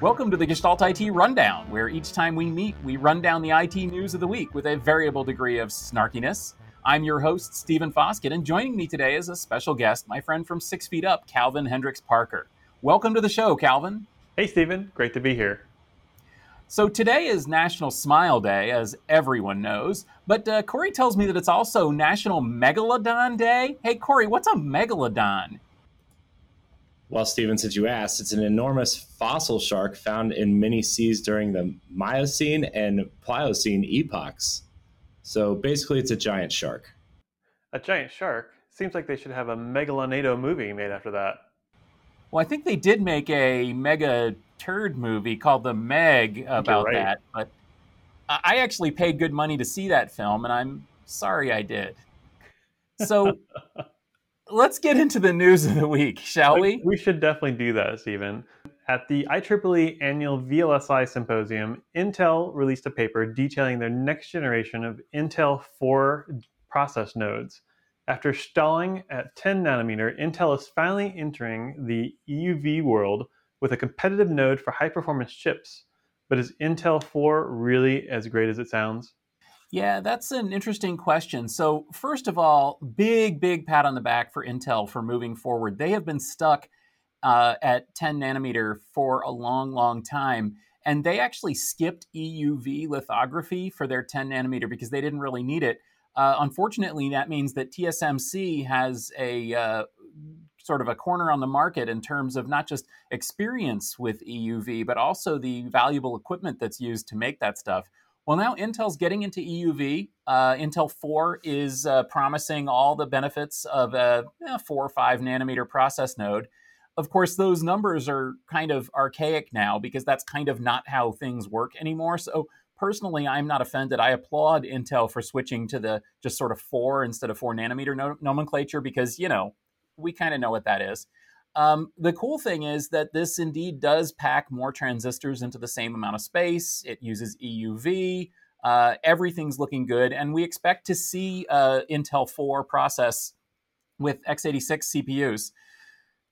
Welcome to the Gestalt IT Rundown, where each time we meet, we run down the IT news of the week with a variable degree of snarkiness. I'm your host, Stephen Foskett, and joining me today is a special guest, my friend from Six Feet Up, Calvin Hendricks Parker. Welcome to the show, Calvin. Hey, Stephen. Great to be here. So today is National Smile Day, as everyone knows. But uh, Corey tells me that it's also National Megalodon Day. Hey, Corey, what's a megalodon? Well, Stephen, since you asked, it's an enormous fossil shark found in many seas during the Miocene and Pliocene epochs. So basically, it's a giant shark. A giant shark? Seems like they should have a Megalonado movie made after that. Well, I think they did make a mega turd movie called The Meg about right. that, but I actually paid good money to see that film, and I'm sorry I did. So let's get into the news of the week, shall we? We should definitely do that, Stephen. At the IEEE annual VLSI symposium, Intel released a paper detailing their next generation of Intel 4 process nodes. After stalling at 10 nanometer, Intel is finally entering the EUV world with a competitive node for high performance chips. But is Intel 4 really as great as it sounds? Yeah, that's an interesting question. So, first of all, big, big pat on the back for Intel for moving forward. They have been stuck uh, at 10 nanometer for a long, long time. And they actually skipped EUV lithography for their 10 nanometer because they didn't really need it. Uh, unfortunately, that means that TSMC has a uh, sort of a corner on the market in terms of not just experience with EUV, but also the valuable equipment that's used to make that stuff. Well, now Intel's getting into EUV. Uh, Intel 4 is uh, promising all the benefits of a eh, four or five nanometer process node. Of course, those numbers are kind of archaic now because that's kind of not how things work anymore. So, personally, I'm not offended. I applaud Intel for switching to the just sort of four instead of four nanometer no- nomenclature because, you know, we kind of know what that is. Um, the cool thing is that this indeed does pack more transistors into the same amount of space. It uses EUV. Uh, everything's looking good, and we expect to see uh, Intel 4 process with x86 CPUs.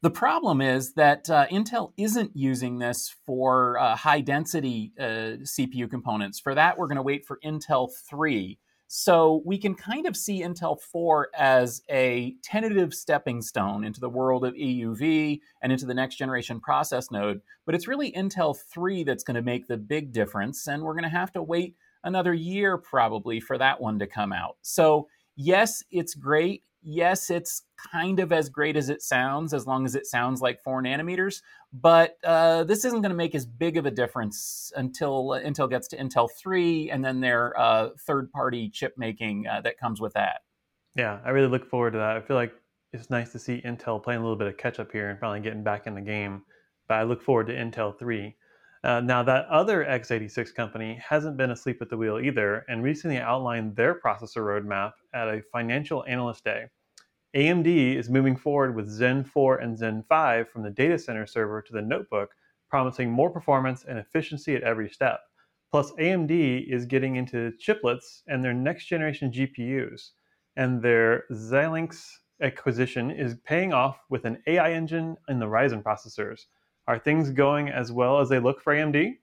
The problem is that uh, Intel isn't using this for uh, high density uh, CPU components. For that, we're going to wait for Intel 3. So we can kind of see Intel 4 as a tentative stepping stone into the world of EUV and into the next generation process node. But it's really Intel 3 that's going to make the big difference. And we're going to have to wait another year probably for that one to come out. So, yes, it's great yes, it's kind of as great as it sounds, as long as it sounds like four nanometers. But uh, this isn't going to make as big of a difference until Intel gets to Intel 3 and then their uh, third party chip making uh, that comes with that. Yeah, I really look forward to that. I feel like it's nice to see Intel playing a little bit of catch up here and finally getting back in the game. But I look forward to Intel 3. Uh, now, that other x86 company hasn't been asleep at the wheel either and recently outlined their processor roadmap at a financial analyst day. AMD is moving forward with Zen 4 and Zen 5 from the data center server to the notebook, promising more performance and efficiency at every step. Plus, AMD is getting into chiplets and their next generation GPUs, and their Xilinx acquisition is paying off with an AI engine in the Ryzen processors. Are things going as well as they look for AMD?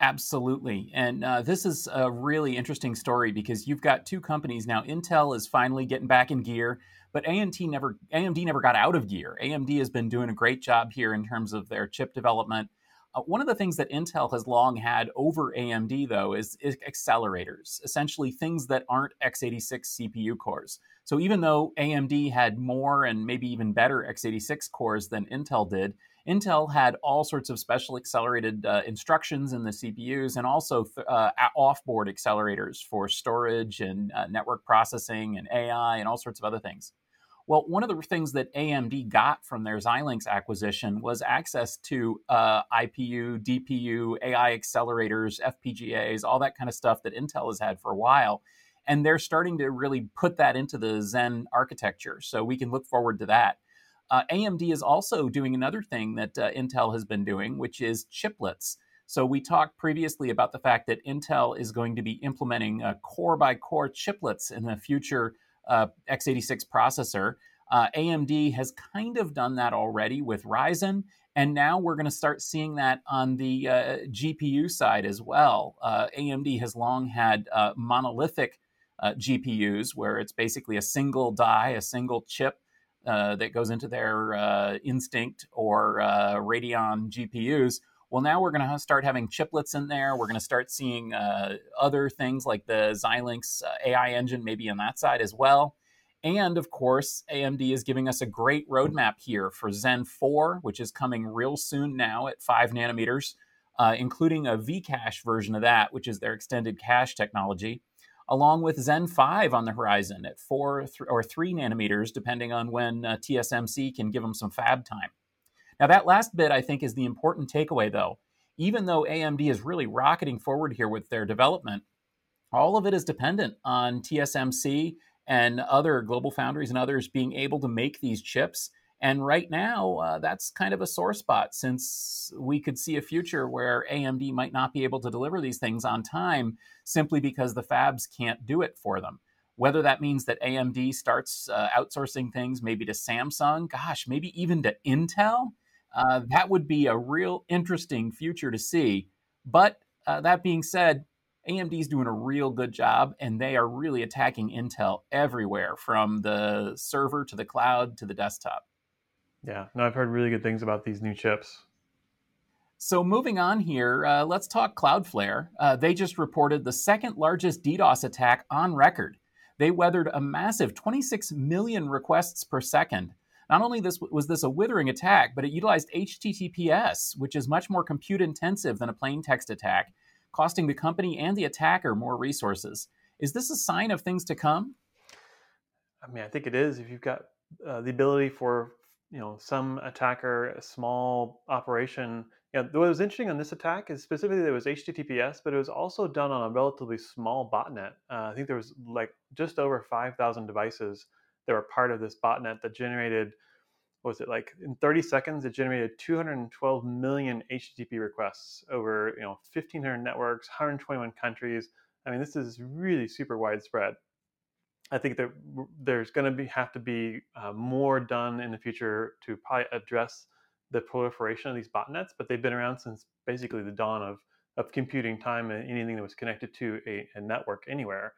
Absolutely. And uh, this is a really interesting story because you've got two companies now. Intel is finally getting back in gear, but AMD never AMD never got out of gear. AMD has been doing a great job here in terms of their chip development. Uh, one of the things that Intel has long had over AMD, though, is, is, accelerators, essentially things that aren't x86 CPU cores. So even though AMD had more and maybe even better x86 cores than Intel did, Intel had all sorts of special accelerated uh, instructions in the CPUs and also th- uh, offboard accelerators for storage and uh, network processing and AI and all sorts of other things. Well, one of the things that AMD got from their Xilinx acquisition was access to uh, IPU, DPU, AI accelerators, FPGAs, all that kind of stuff that Intel has had for a while. And they're starting to really put that into the Zen architecture. So we can look forward to that. Uh, AMD is also doing another thing that uh, Intel has been doing, which is chiplets. So we talked previously about the fact that Intel is going to be implementing uh, core by core chiplets in the future uh, x86 processor. Uh, AMD has kind of done that already with Ryzen, and now we're going to start seeing that on the uh, GPU side as well. AMD has long had monolithic GPUs, where it's basically a single die, a single chip uh, that goes into their uh, Instinct or Radeon GPUs. Well, now we're going to start having chiplets in there. We're going to start seeing other things like the Xilinx AI engine, maybe on that side as well. And of course, AMD is giving us a great roadmap here for Zen 4, which is coming real soon now at 5 nanometers, uh, including a Vcache version of that, which is their extended cache technology, along with Zen 5 on the horizon at 4 th- or 3 nanometers, depending on when uh, TSMC can give them some fab time. Now, that last bit I think is the important takeaway, though. Even though AMD is really rocketing forward here with their development, all of it is dependent on TSMC and other GlobalFoundries and others being able to make these chips. And right now, uh, that's kind of a sore spot since we could see a future where AMD might not be able to deliver these things on time simply because the fabs can't do it for them. Whether that means that AMD starts uh, outsourcing things maybe to Samsung, gosh, maybe even to Intel, uh, that would be a real interesting future to see. But uh, that being said, AMD is doing a real good job, and they are really attacking Intel everywhere from the server to the cloud to the desktop. Yeah, no, I've heard really good things about these new chips. So, moving on here, uh, let's talk Cloudflare. Uh, they just reported the second largest DDoS attack on record. They weathered a massive 26 million requests per second. Not only this was this a withering attack, but it utilized HTTPS, which is much more compute intensive than a plain text attack, costing the company and the attacker more resources. Is this a sign of things to come? I mean, I think it is. If you've got uh, the ability for you know some attacker, a small operation. Know, what was interesting on this attack is specifically there was HTTPS, but it was also done on a relatively small botnet. Uh, I think there was like just over 5,000 devices that were part of this botnet that generated was it like in 30 seconds it generated 212 million http requests over you know 1500 networks 121 countries i mean this is really super widespread i think that there's going to be have to be uh, more done in the future to probably address the proliferation of these botnets but they've been around since basically the dawn of of computing time and anything that was connected to a, a network anywhere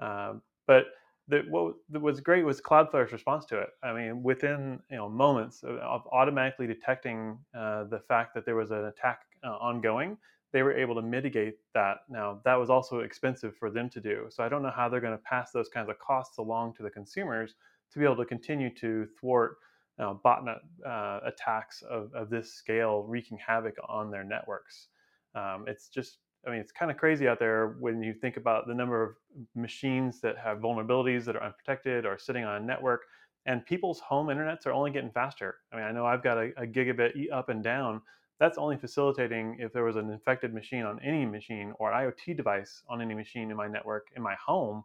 um, but the, what was great was Cloudflare's response to it. I mean, within you know moments of, of automatically detecting uh, the fact that there was an attack uh, ongoing, they were able to mitigate that. Now that was also expensive for them to do, so I don't know how they're going to pass those kinds of costs along to the consumers to be able to continue to thwart uh, botnet uh, attacks of, of this scale, wreaking havoc on their networks. Um, it's just I mean, it's kind of crazy out there when you think about the number of machines that have vulnerabilities that are unprotected or sitting on a network, and people's home internets are only getting faster. I mean, I know I've got a, a gigabit up and down. That's only facilitating if there was an infected machine on any machine or an IoT device on any machine in my network in my home.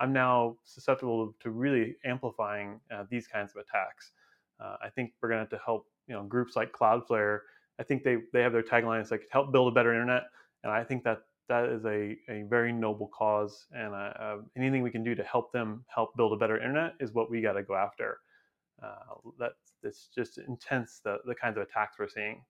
I'm now susceptible to really amplifying uh, these kinds of attacks. Uh, I think we're going to have to help, you know, groups like Cloudflare. I think they they have their tagline. It's like help build a better internet and I think that that is a, a very noble cause, and uh, uh, anything we can do to help them help build a better internet is what we got to go after. Uh, that's it's just intense the, the kinds of attacks we're seeing.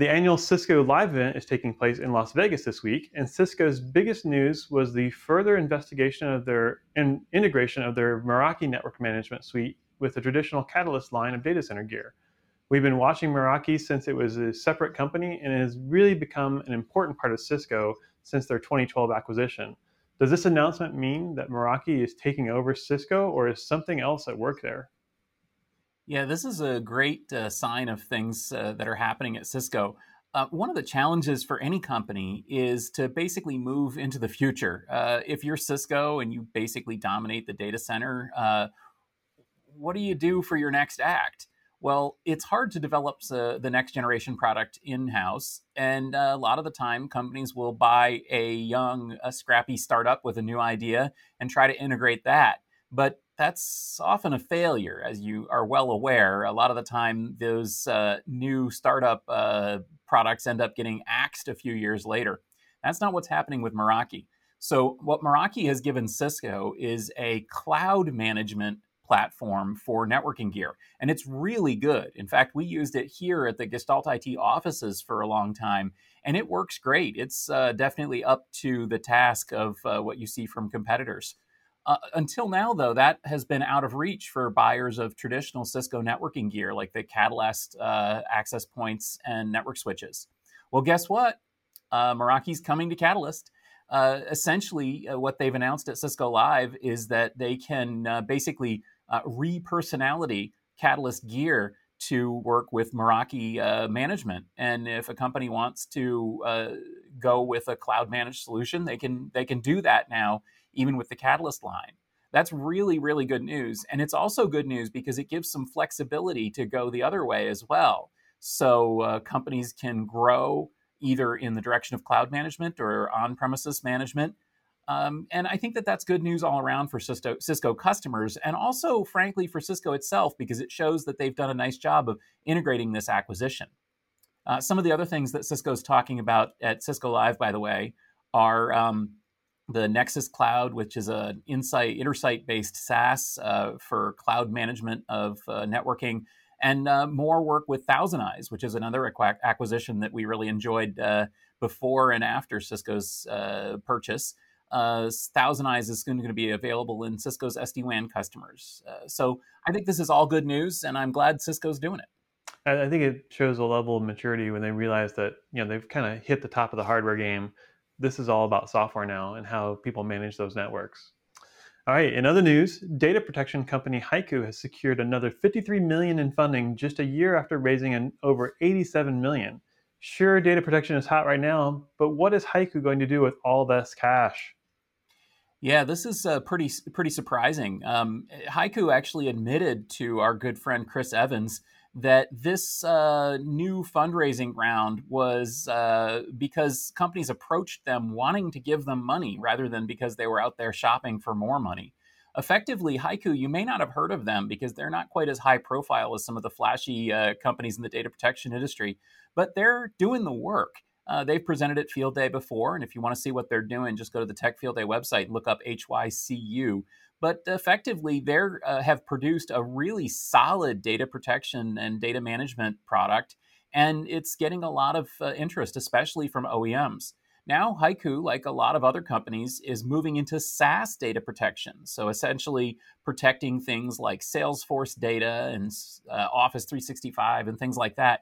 The annual Cisco Live event is taking place in Las Vegas this week, and Cisco's biggest news was the further investigation of their in, integration of their Meraki network management suite with the traditional Catalyst line of data center gear. We've been watching Meraki since it was a separate company and it has really become an important part of Cisco since their 2012 acquisition. Does this announcement mean that Meraki is taking over Cisco or is something else at work there? Yeah, this is a great uh, sign of things uh, that are happening at Cisco. Uh, one of the challenges for any company is to basically move into the future. Uh, if you're Cisco and you basically dominate the data center, uh, what do you do for your next act? Well, it's hard to develop the, next generation product in house. And uh, a lot of the time, companies will buy a young, a scrappy startup with a new idea and try to integrate that. But that's often a failure, as you are well aware. A lot of the time, those uh, new startup uh, products end up getting axed a few years later. That's not what's happening with Meraki. So, what Meraki has given Cisco is a cloud management platform for networking gear, and it's really good. In fact, we used it here at the Gestalt IT offices for a long time, and it works great. It's uh, definitely up to the task of uh, what you see from competitors. Uh, until now, though, that has been out of reach for buyers of traditional Cisco networking gear like the Catalyst uh, access points and network switches. Well, guess what? Uh, Meraki's coming to Catalyst. Uh, essentially, uh, what they've announced at Cisco Live is that they can uh, basically repersonality Catalyst gear to work with Meraki management. And if a company wants to go with a cloud managed solution, they can they can do that now even with the Catalyst line. That's really, really good news. And it's also good news because it gives some flexibility to go the other way as well. So uh, companies can grow either in the direction of cloud management or on premises management. Um, and I think that that's good news all around for Cisco, Cisco customers and also, frankly, for Cisco itself because it shows that they've done a nice job of integrating this acquisition. Uh, some of the other things that Cisco's talking about at Cisco Live, by the way, are um, the Nexus Cloud, which is an Insight Intersight based SaaS uh, for cloud management of uh, networking, and uh, more work with Thousand Eyes, which is another acquisition that we really enjoyed uh, before and after Cisco's uh, purchase. Uh, Thousand Eyes is going to be available in Cisco's SD WAN customers. so I think this is all good news, and I'm glad Cisco's doing it. I think it shows a level of maturity when they realize that you know they've kind of hit the top of the hardware game this is all about software now and how people manage those networks. All right, in other news, data protection company HYCU has secured another 53 million in funding just a year after raising an over 87 million. Sure, data protection is hot right now, but what is HYCU going to do with all this cash? Yeah, this is uh, pretty pretty surprising. Um, HYCU actually admitted to our good friend Chris Evans that this uh, new fundraising round was uh, because companies approached them wanting to give them money rather than because they were out there shopping for more money. Effectively, HYCU, you may not have heard of them because they're not quite as high profile as some of the flashy uh, companies in the data protection industry, but they're doing the work. Uh, they've presented at Field Day before, and if you want to see what they're doing, just go to the Tech Field Day website and look up HYCU but effectively they uh, have produced a really solid data protection and data management product and it's getting a lot of uh, interest especially from oems now HYCU like a lot of other companies is moving into saas data protection so essentially protecting things like salesforce data and uh, office 365 and things like that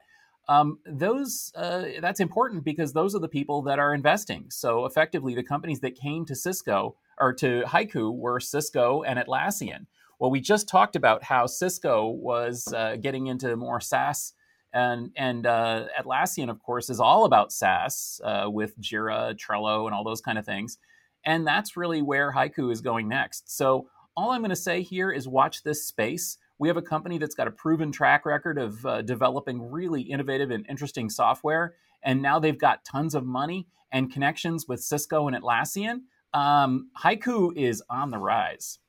um, those uh, that's important because those are the people that are investing so effectively the companies that came to cisco or to HYCU were Cisco and Atlassian. Well, we just talked about how Cisco was uh, getting into more SaaS, and and uh, Atlassian, of course, is all about SaaS uh, with Jira, Trello, and all those kind of things. And that's really where HYCU is going next. So all I'm going to say here is watch this space. We have a company that's got a proven track record of uh, developing really innovative and interesting software, and now they've got tons of money and connections with Cisco and Atlassian um, HYCU is on the rise.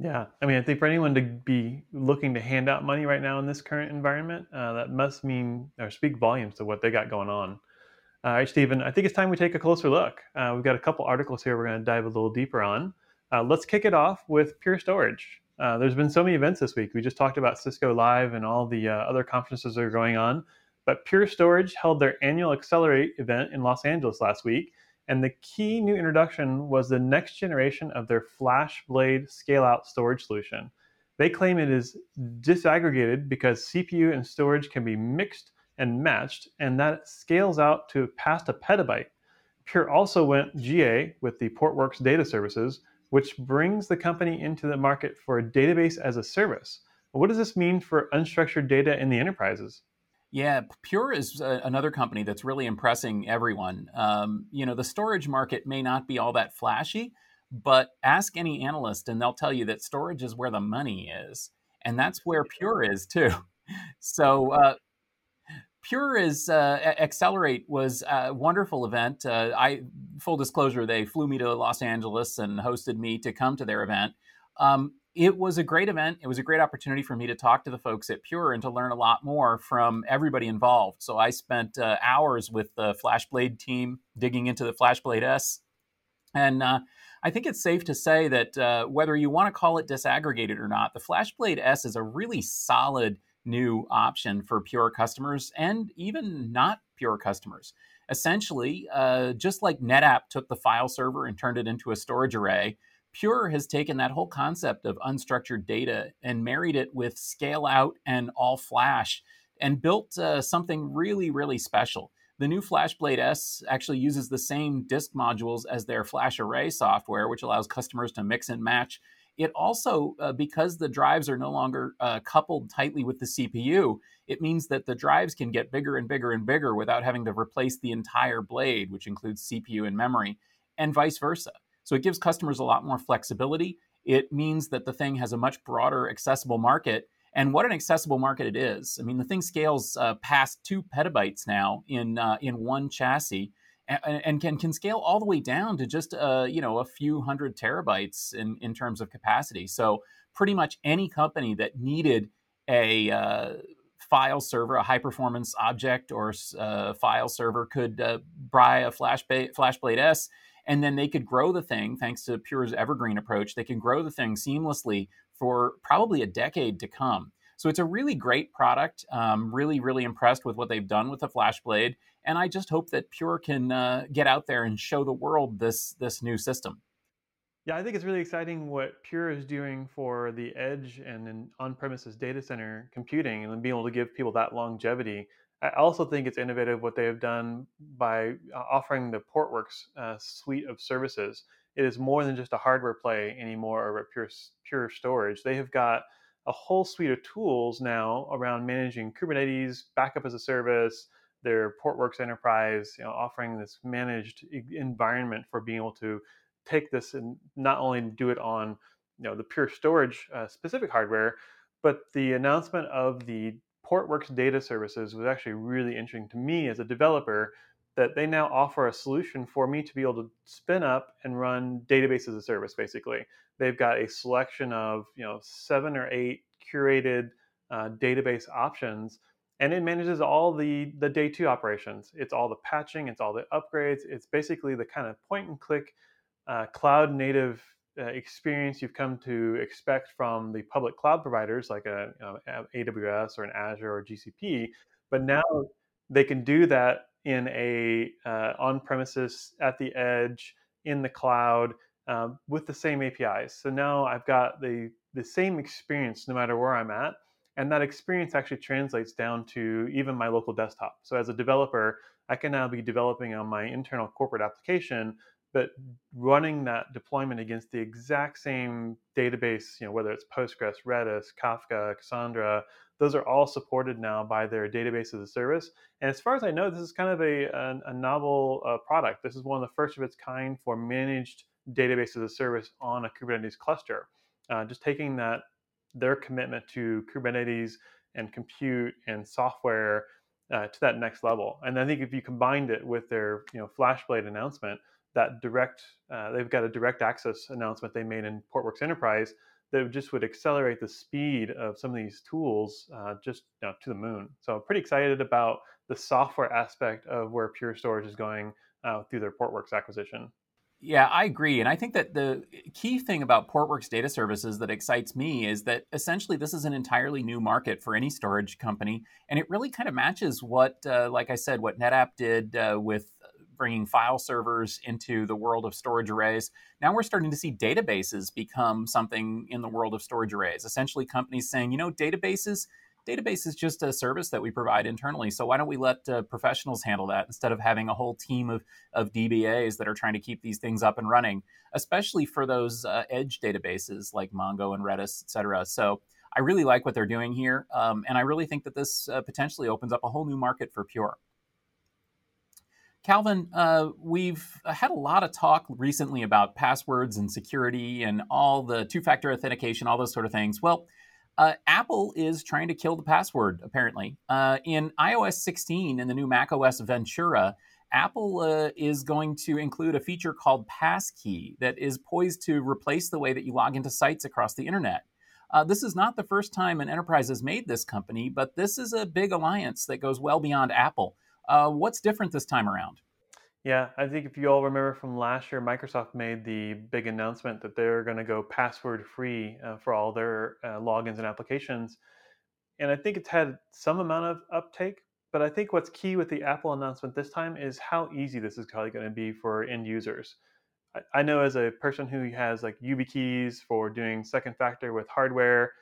Yeah, I mean, I think for anyone to be looking to hand out money right now in this current environment, uh, that must mean or speak volumes to what they got going on. All right, Stephen, I think it's time we take a closer look. Uh, we've got a couple articles here we're going to dive a little deeper on. Uh, let's kick it off with Pure Storage. Uh, there's been so many events this week. We just talked about Cisco Live and all the uh, other conferences that are going on. But Pure Storage held their annual Accelerate event in Los Angeles last week and the key new introduction was the next generation of their FlashBlade scale out storage solution. They claim it is disaggregated because CPU and storage can be mixed and matched, and that scales out to past a petabyte. Pure also went GA with the Portworx data services, which brings the company into the market for a database as a service. What does this mean for unstructured data in the enterprises? Yeah, Pure is a, another company that's really impressing everyone. Um, you know, the storage market may not be all that flashy, but ask any analyst and they'll tell you that storage is where the money is. And that's where Pure is too. So, uh, Pure is uh, Accelerate was a wonderful event. Uh, I full disclosure, they flew me to Los Angeles and hosted me to come to their event. Um, it was a great event. It was a great opportunity for me to talk to the folks at Pure and to learn a lot more from everybody involved. So I spent uh, hours with the FlashBlade team digging into the FlashBlade S. And uh, I think it's safe to say that uh, whether you want to call it disaggregated or not, the FlashBlade S is a really solid new option for Pure customers and even not Pure customers. Essentially, uh, just like NetApp took the file server and turned it into a storage array, Pure has taken that whole concept of unstructured data and married it with scale out and all flash and built uh, something really, really special. The new FlashBlade S actually uses the same disk modules as their Flash Array software, which allows customers to mix and match. It also, uh, because the drives are no longer uh, coupled tightly with the CPU, it means that the drives can get bigger and bigger and bigger without having to replace the entire blade, which includes CPU and memory, and vice versa. So it gives customers a lot more flexibility. It means that the thing has a much broader accessible market and what an accessible market it is. I mean, the thing scales uh, past two petabytes now in uh, in one chassis, and, and, can can scale all the way down to just uh, you know a few hundred terabytes in in terms of capacity. So pretty much any company that needed a uh, file server, a high performance object or uh, file server, could uh, buy a Flash FlashBlade S and then they could grow the thing thanks to Pure's evergreen approach. They can grow the thing seamlessly for probably a decade to come. So it's a really great product. Um, really, really impressed with what they've done with the FlashBlade, and I just hope that Pure can uh, get out there and show the world this this new system. Yeah, I think it's really exciting what Pure is doing for the edge and on-premises data center computing, and being able to give people that longevity. I also think it's innovative what they have done by uh, offering the Portworx uh, suite of services it is more than just a hardware play anymore or pure pure storage. They have got a whole suite of tools now around managing Kubernetes, backup as a service, their Portworx Enterprise, you know, offering this managed environment for being able to take this and not only do it on you know the pure storage uh, specific hardware, but the announcement of the Portworx data services was actually really interesting to me as a developer that they now offer a solution for me to be able to spin up and run database as a service basically. They've got a selection of you know seven or eight curated uh, database options and it manages all the the day two operations. It's all the patching it's all the upgrades it's basically the kind of point and click uh, cloud native uh, experience you've come to expect from the public cloud providers like a aws or an azure or gcp but now they can do that in a uh, on premises at the edge in the cloud uh, with the same apis so now i've got the the same experience no matter where i'm at and that experience actually translates down to even my local desktop so as a developer i can now be developing on my internal corporate application but running that deployment against the exact same database you know whether it's postgres redis kafka cassandra those are all supported now by their database as a service. And as far as I know, this is kind of a, a, a novel uh, product. This is one of the first of its kind for managed database as a service on a Kubernetes cluster. Uh, just taking that their commitment to Kubernetes and compute and software uh, to that next level. And I think if you combined it with their you know FlashBlade announcement, that direct uh, they've got a direct access announcement they made in Portworx Enterprise that just would accelerate the speed of some of these tools uh, just you know, to the moon. So I'm pretty excited about the software aspect of where Pure Storage is going uh, through their Portworx acquisition. Yeah, I agree. And I think that the key thing about Portworx data services that excites me is that essentially this is an entirely new market for any storage company. And it really kind of matches what, uh, like I said, what NetApp did uh, with bringing file servers into the world of storage arrays. Now we're starting to see databases become something in the world of storage arrays. Essentially, companies saying, you know, databases, database is just a service that we provide internally. So why don't we let uh, professionals handle that instead of having a whole team of, of DBAs that are trying to keep these things up and running, especially for those uh, edge databases like Mongo and Redis, et cetera. So I really like what they're doing here. Um, and I really think that this uh, potentially opens up a whole new market for Pure. Calvin, uh, we've had a lot of talk recently about passwords and security and all the two factor authentication, all those sort of things. Well, uh, Apple is trying to kill the password, apparently. Uh, in iOS 16 in the new macOS Ventura, Apple uh, is going to include a feature called Passkey that is poised to replace the way that you log into sites across the internet. Uh, this is not the first time an enterprise has made this company, but this is a big alliance that goes well beyond Apple. Uh, what's different this time around? Yeah, I think if you all remember from last year, Microsoft made the big announcement that they're going to go password free uh, for all their uh, logins and applications. And I think it's had some amount of uptake, but I think what's key with the Apple announcement this time is how easy this is probably going to be for end users. I, I know as a person who has like YubiKeys for doing second factor with hardware,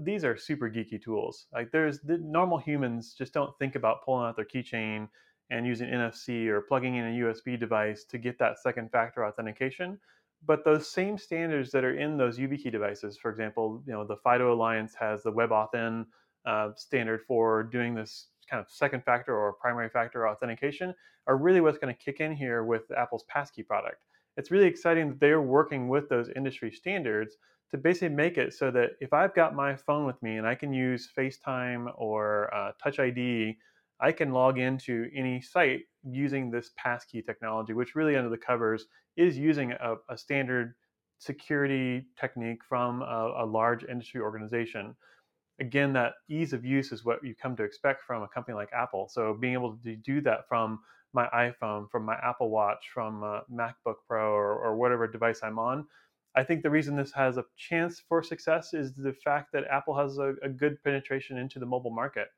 these are super geeky tools. Like there's the normal humans just don't think about pulling out their keychain and using NFC or plugging in a USB device to get that second factor authentication. But those same standards that are in those YubiKey devices, for example, you know, the FIDO Alliance has the WebAuthn uh, standard for doing this kind of second factor or primary factor authentication, are really what's going to kick in here with Apple's Passkey product. It's really exciting that they're working with those industry standards to basically make it so that if I've got my phone with me and I can use FaceTime or uh, Touch ID I can log into any site using this passkey technology, which really under the covers is using a, a standard security technique from a, a, large industry organization. Again, that ease of use is what you come to expect from a company like Apple. So being able to do that from my iPhone, from my Apple Watch, from MacBook Pro, or, or whatever device I'm on, I think the reason this has a chance for success is the fact that Apple has a, a good penetration into the mobile market.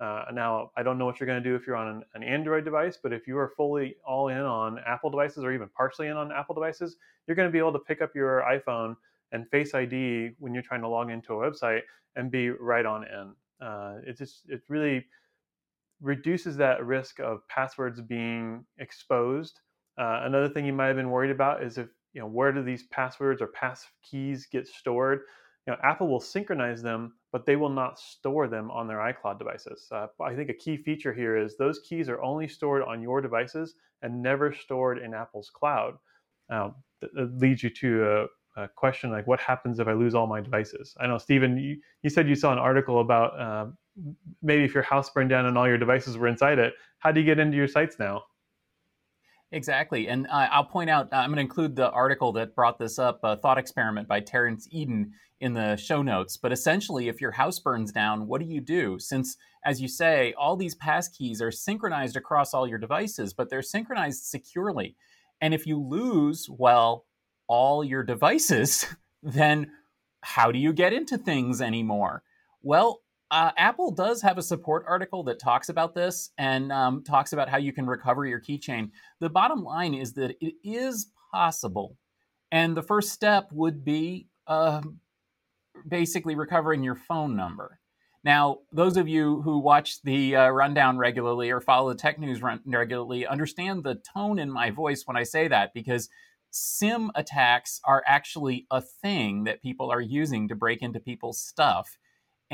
Uh, now, I don't know what you're going to do if you're on an, an, Android device, but if you are fully all in on Apple devices or even partially in on Apple devices, you're going to be able to pick up your iPhone and Face ID when you're trying to log into a website and be right on in. Uh, it just it really reduces that risk of passwords being exposed. Uh, another thing you might have been worried about is if you know where do these passwords or pass keys get stored you know, Apple will synchronize them, but they will not store them on their iCloud devices. Uh, I think a key feature here is those keys are only stored on your devices and never stored in Apple's cloud. Um, that leads you to a, a, question like, what happens if I lose all my devices? I know, Stephen, you, you said you saw an article about uh, maybe if your house burned down and all your devices were inside it, how do you get into your sites now? Exactly. And uh, I'll point out, uh, I'm going to include the article that brought this up, a thought experiment by Terence Eden in the show notes. But essentially, if your house burns down, what do you do? Since, as you say, all these passkeys are synchronized across all your devices, but they're synchronized securely. And if you lose, well, all your devices, then how do you get into things anymore? Well, uh, Apple does have a support article that talks about this and um, talks about how you can recover your keychain. The bottom line is that it is possible. And the first step would be uh, basically recovering your phone number. Now, those of you who watch the uh, rundown regularly or follow the tech news run- regularly understand the tone in my voice when I say that because SIM attacks are actually a thing that people are using to break into people's stuff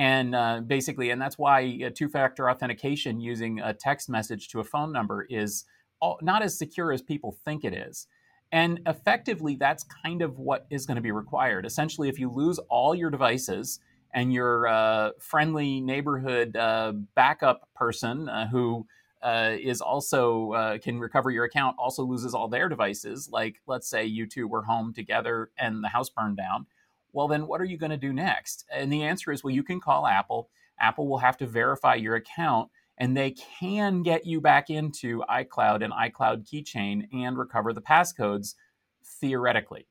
and uh, basically and that's why two-factor authentication using a text message to a phone number is all, not as secure as people think it is. And effectively that's kind of what is going to be required. Essentially if you lose all your devices and your uh, friendly neighborhood uh, backup person uh, who uh, is also uh, can recover your account also loses all their devices like let's say you two were home together and the house burned down well, then what are you going to do next? And the answer is, well, you can call Apple. Apple will have to verify your account and they can get you back into iCloud and iCloud Keychain and recover the passcodes theoretically.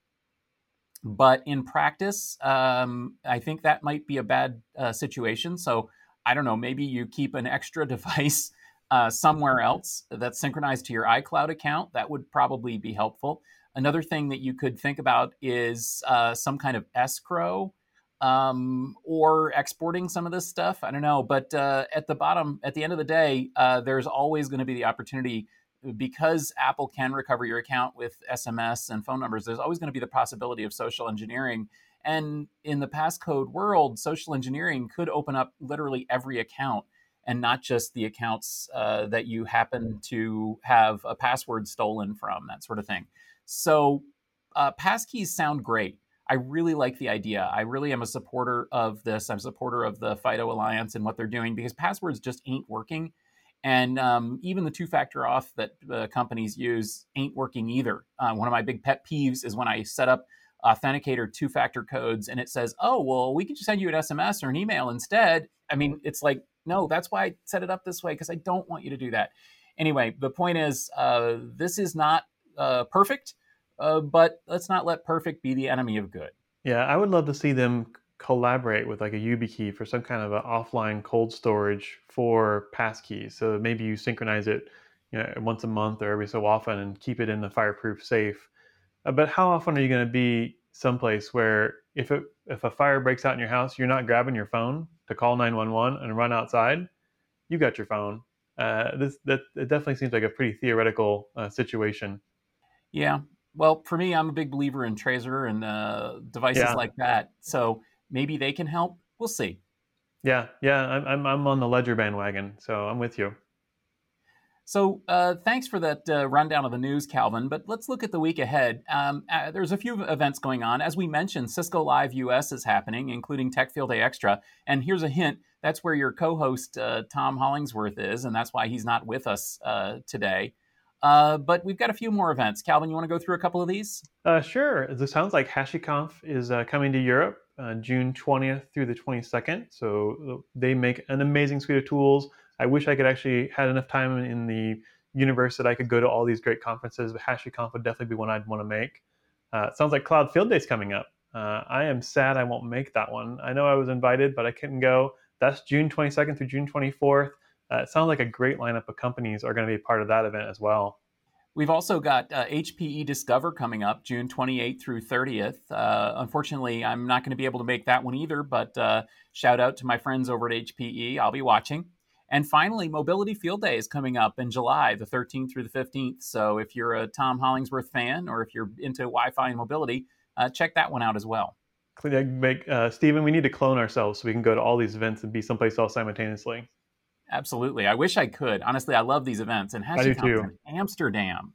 But in practice, um, I think that might be a bad uh, situation. So I don't know, maybe you keep an extra device uh, somewhere else that's synchronized to your iCloud account. That would probably be helpful. Another thing that you could think about is uh, some kind of escrow um, or exporting some of this stuff. I don't know. But uh, at the bottom, at the end of the day, uh, there's always going to be the opportunity because Apple can recover your account with SMS and phone numbers, there's always going to be the possibility of social engineering. And in the passcode world, social engineering could open up literally every account and not just the accounts uh, that you happen to have a password stolen from, that sort of thing. So uh, passkeys sound great. I really like the idea. I really am a supporter of this. I'm a supporter of the FIDO Alliance and what they're doing because passwords just ain't working. And um, even the two factor auth that uh, companies use ain't working either. Uh, one of my big pet peeves is when I set up authenticator two factor codes and it says, oh, well, we can just send you an SMS or an email instead. I mean, it's like, no, that's why I set it up this way because I don't want you to do that. Anyway, the point is, uh, this is not uh, perfect, uh, but let's not let perfect be the enemy of good. Yeah, I would love to see them collaborate with like a YubiKey for some kind of an offline cold storage for passkeys. So maybe you synchronize it, you know, once a month or every so often, and keep it in the fireproof safe. Uh, but how often are you going to be someplace where if it if a fire breaks out in your house, you're not grabbing your phone to call 911 and run outside? You got your phone. Uh, this that it definitely seems like a pretty theoretical uh, situation. Yeah. Well, for me, I'm a big believer in Trezor and uh, devices yeah. like that. So maybe they can help. We'll see. Yeah, yeah, I'm I'm, I'm on the Ledger bandwagon, so I'm with you. So uh, thanks for that uh, rundown of the news, Calvin. But let's look at the week ahead. Um, uh, there's a few events going on. As we mentioned, Cisco Live US is happening, including Tech Field Day Extra. And here's a hint that's where your co host, uh, Tom Hollingsworth, is, and that's why he's not with us uh, today. Uh, but we've got a few more events. Calvin, you want to go through a couple of these? sure. This sounds like HashiConf is coming to Europe uh, June 20th through the 22nd. So uh, they make an amazing suite of tools. I wish I could actually had enough time in the universe that I could go to all these great conferences, but HashiConf would definitely be one I'd want to make. Uh, sounds like Cloud Field Day is coming up. Uh, I am sad I won't make that one. I know I was invited, but I couldn't go. That's June 22nd through June 24th. Uh, it sounds like a great lineup of companies are going to be part of that event as well. We've also got uh, HPE Discover coming up June 28th through 30th. Uh, unfortunately, I'm not going to be able to make that one either, but uh, shout out to my friends over at HPE. I'll be watching. And finally, Mobility Field Day is coming up in July, the 13th through the 15th. So if you're a Tom Hollingsworth fan or if you're into Wi Fi and mobility, uh, check that one out as well. Make, uh, Stephen, we need to clone ourselves so we can go to all these events and be someplace else simultaneously. Absolutely. I wish I could. Honestly, I love these events. And HashiConf in Amsterdam.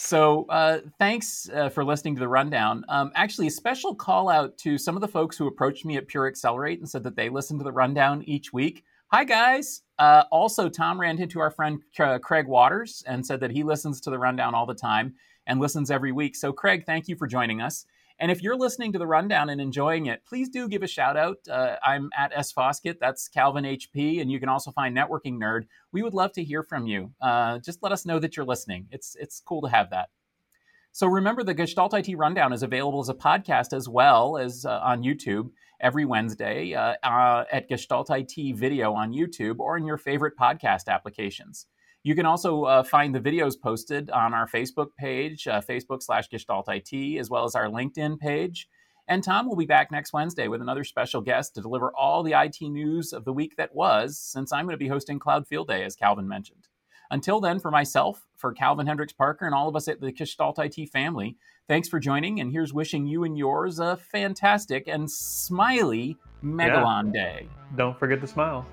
So, uh, thanks uh, for listening to the rundown. Um, actually, a special call out to some of the folks who approached me at Pure Accelerate and said that they listen to the rundown each week. Hi, guys. Uh, also, Tom ran into our friend Craig Waters and said that he listens to the rundown all the time and listens every week. So, Craig, thank you for joining us. And if you're listening to the rundown and enjoying it, please do give a shout out. Uh, I'm at S Foskett, that's Calvin HP, and you can also find Networking Nerd. We would love to hear from you. Uh, just let us know that you're listening. It's it's cool to have that. So remember, the Gestalt IT Rundown is available as a podcast as well as uh, on YouTube every Wednesday uh, uh, at Gestalt IT Video on YouTube or in your favorite podcast applications. You can also uh, find the videos posted on our Facebook page, uh, Facebook slash Gestalt IT, as well as our LinkedIn page. And Tom will be back next Wednesday with another special guest to deliver all the IT news of the week that was, since I'm going to be hosting Cloud Field Day, as Calvin mentioned. Until then, for myself, for Calvin Hendricks Parker, and all of us at the Gestalt IT family, thanks for joining. And here's wishing you and yours a fantastic and smiley Megalon yeah. Day. Don't forget to smile.